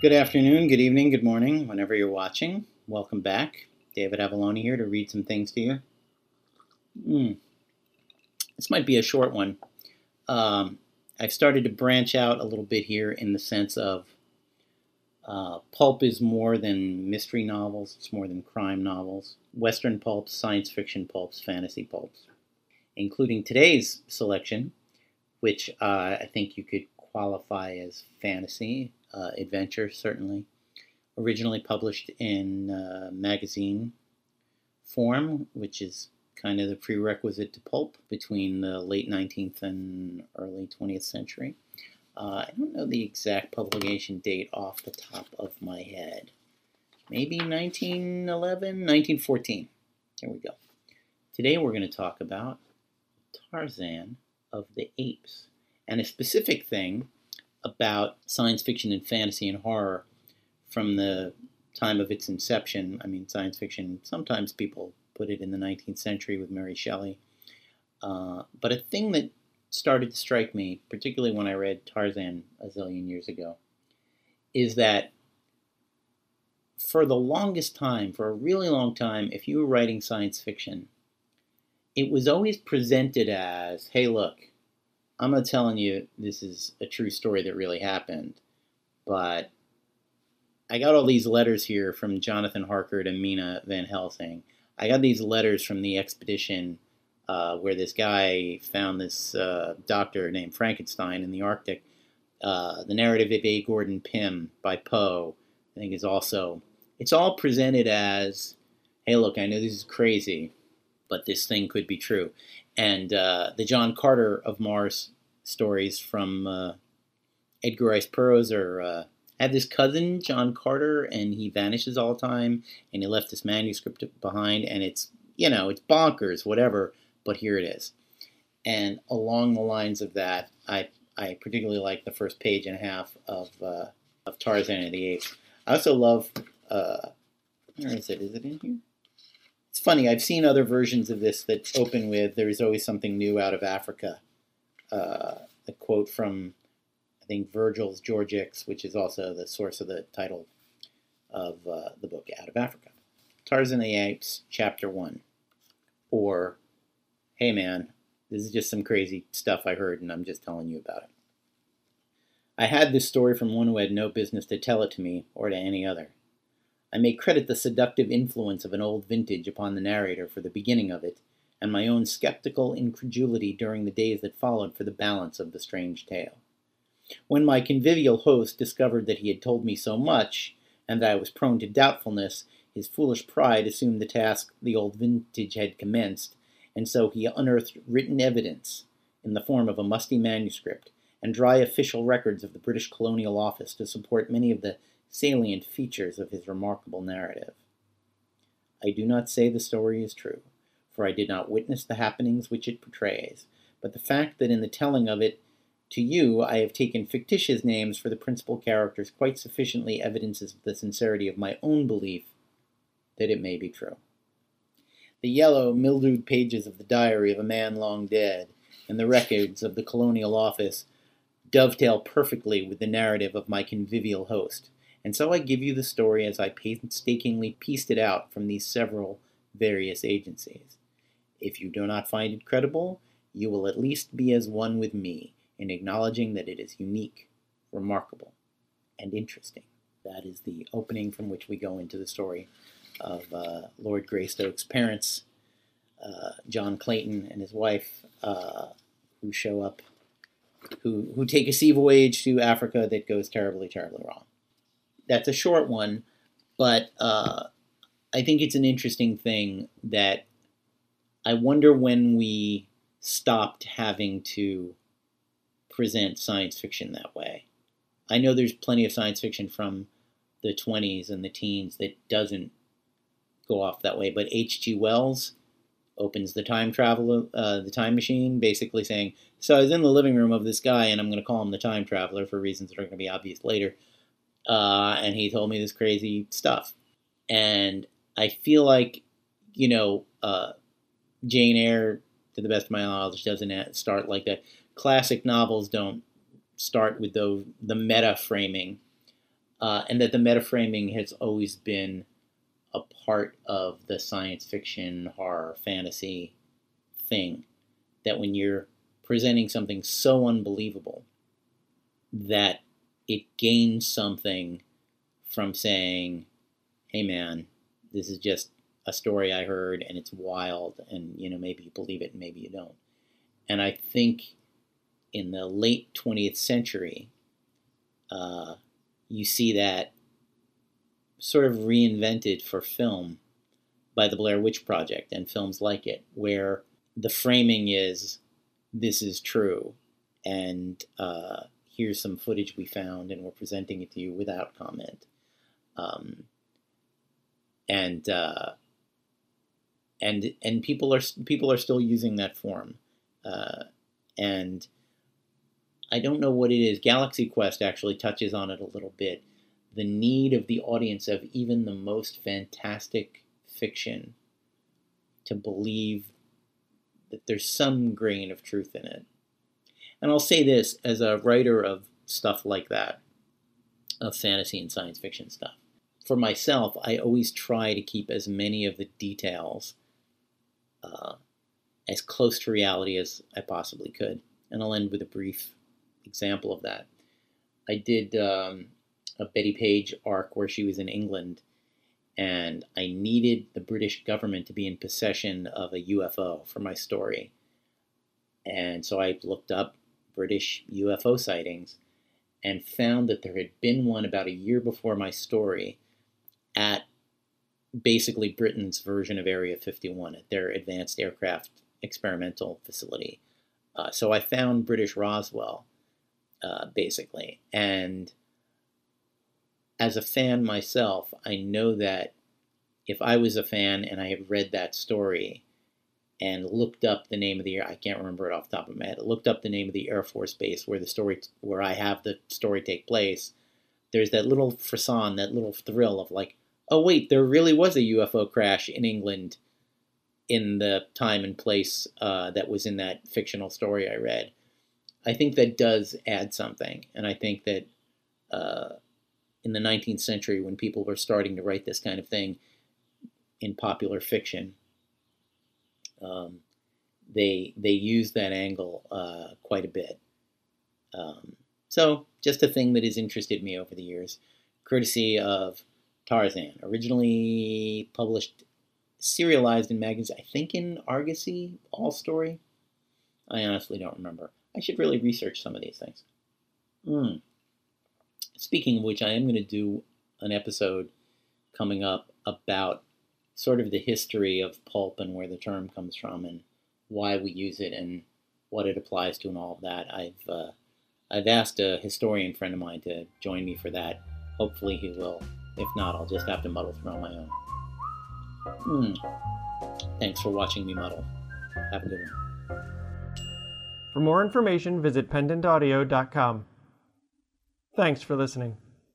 Good afternoon, good evening, good morning, whenever you're watching. Welcome back. David Avallone here to read some things to you. Mm. This might be a short one. Um, I've started to branch out a little bit here in the sense of uh, pulp is more than mystery novels, it's more than crime novels. Western pulps, science fiction pulps, fantasy pulps. Including today's selection, which uh, I think you could qualify as fantasy, uh, adventure, certainly. Originally published in uh, magazine form, which is kind of the prerequisite to pulp between the late 19th and early 20th century. Uh, I don't know the exact publication date off the top of my head. Maybe 1911, 1914. There we go. Today we're going to talk about Tarzan of the Apes and a specific thing about science fiction and fantasy and horror from the time of its inception. I mean, science fiction, sometimes people put it in the 19th century with Mary Shelley. Uh, but a thing that started to strike me, particularly when I read Tarzan a zillion years ago, is that for the longest time, for a really long time, if you were writing science fiction, it was always presented as, hey, look, I'm not telling you this is a true story that really happened, but I got all these letters here from Jonathan Harker and Mina Van Helsing. I got these letters from the expedition uh, where this guy found this uh, doctor named Frankenstein in the Arctic. Uh, the narrative of A. Gordon Pym by Poe, I think, is also. It's all presented as, hey, look, I know this is crazy, but this thing could be true and uh, the John Carter of Mars stories from uh, Edgar Rice Burroughs are. Uh, I have this cousin, John Carter, and he vanishes all the time, and he left this manuscript behind, and it's, you know, it's bonkers, whatever, but here it is. And along the lines of that, I, I particularly like the first page and a half of, uh, of Tarzan of the Apes. I also love, uh, where is it? Is it in here? It's funny, I've seen other versions of this that open with there is always something new out of Africa. Uh, a quote from, I think, Virgil's Georgics, which is also the source of the title of uh, the book, Out of Africa. Tarzan the Apes, Chapter 1. Or, hey man, this is just some crazy stuff I heard and I'm just telling you about it. I had this story from one who had no business to tell it to me or to any other. I may credit the seductive influence of an old vintage upon the narrator for the beginning of it, and my own skeptical incredulity during the days that followed for the balance of the strange tale. When my convivial host discovered that he had told me so much, and that I was prone to doubtfulness, his foolish pride assumed the task the old vintage had commenced, and so he unearthed written evidence in the form of a musty manuscript and dry official records of the British Colonial Office to support many of the salient features of his remarkable narrative. I do not say the story is true, for I did not witness the happenings which it portrays, but the fact that in the telling of it to you I have taken fictitious names for the principal characters quite sufficiently evidences the sincerity of my own belief that it may be true. The yellow, mildewed pages of the diary of a man long dead and the records of the Colonial Office dovetail perfectly with the narrative of my convivial host and so I give you the story as I painstakingly pieced it out from these several various agencies. If you do not find it credible, you will at least be as one with me in acknowledging that it is unique, remarkable, and interesting. That is the opening from which we go into the story of uh, Lord Greystoke's parents, uh, John Clayton and his wife, uh, who show up, who, who take a sea voyage to Africa that goes terribly, terribly wrong that's a short one, but uh, I think it's an interesting thing that I wonder when we stopped having to present science fiction that way. I know there's plenty of science fiction from the 20s and the teens that doesn't go off that way, but H.G. Wells opens the time travel, uh, the time machine, basically saying, "So I was in the living room of this guy, and I'm going to call him the time traveler for reasons that are going to be obvious later." Uh, and he told me this crazy stuff. And I feel like, you know, uh, Jane Eyre, to the best of my knowledge, doesn't start like that. Classic novels don't start with the, the meta framing. uh, and that the meta framing has always been a part of the science fiction, horror, fantasy thing. That when you're presenting something so unbelievable that it gains something from saying, hey man, this is just a story I heard and it's wild and you know maybe you believe it and maybe you don't. And I think in the late 20th century, uh, you see that sort of reinvented for film by the Blair Witch Project and films like it, where the framing is this is true and uh, here's some footage we found and we're presenting it to you without comment. Um, and uh, and and people are people are still using that form, uh, and I don't know what it is. Galaxy Quest actually touches on it a little bit. The need of the audience of even the most fantastic fiction to believe that there's some grain of truth in it. And I'll say this as a writer of stuff like that, of fantasy and science fiction stuff. For myself, I always try to keep as many of the details uh, as close to reality as I possibly could. And I'll end with a brief example of that. I did um, a Bettie Page arc where she was in England, and I needed the British government to be in possession of a UFO for my story. And so I looked up British UFO sightings and found that there had been one about a year before my story at basically Britain's version of Area 51 at their advanced aircraft experimental facility. Uh, so I found British Roswell uh, basically. And as a fan myself, I know that if I was a fan and I had read that story and looked up the name of the I can't remember it off the top of my head. Looked up the name of the Air Force base where the story where I have the story take place. There's that little frisson, that little thrill of like, oh wait, there really was a UFO crash in England in the time and place uh, that was in that fictional story I read. I think that does add something, and I think that uh, in the 19th century, when people were starting to write this kind of thing in popular fiction, um, they they use that angle uh, quite a bit. Um, so, just a thing that has interested me over the years, courtesy of Tarzan, originally published, serialized in magazines, I think in Argosy, All Story. I honestly don't remember. I should really research some of these things. Mm. Speaking of which, I am going to do an episode coming up about sort of the history of pulp and where the term comes from and why we use it and what it applies to and all of that. I've uh, I've asked a historian friend of mine to join me for that. Hopefully he will. If not, I'll just have to muddle through on my own. Hmm. Thanks for watching me muddle. Have a good one. For more information, visit pendantaudio.com. Thanks for listening.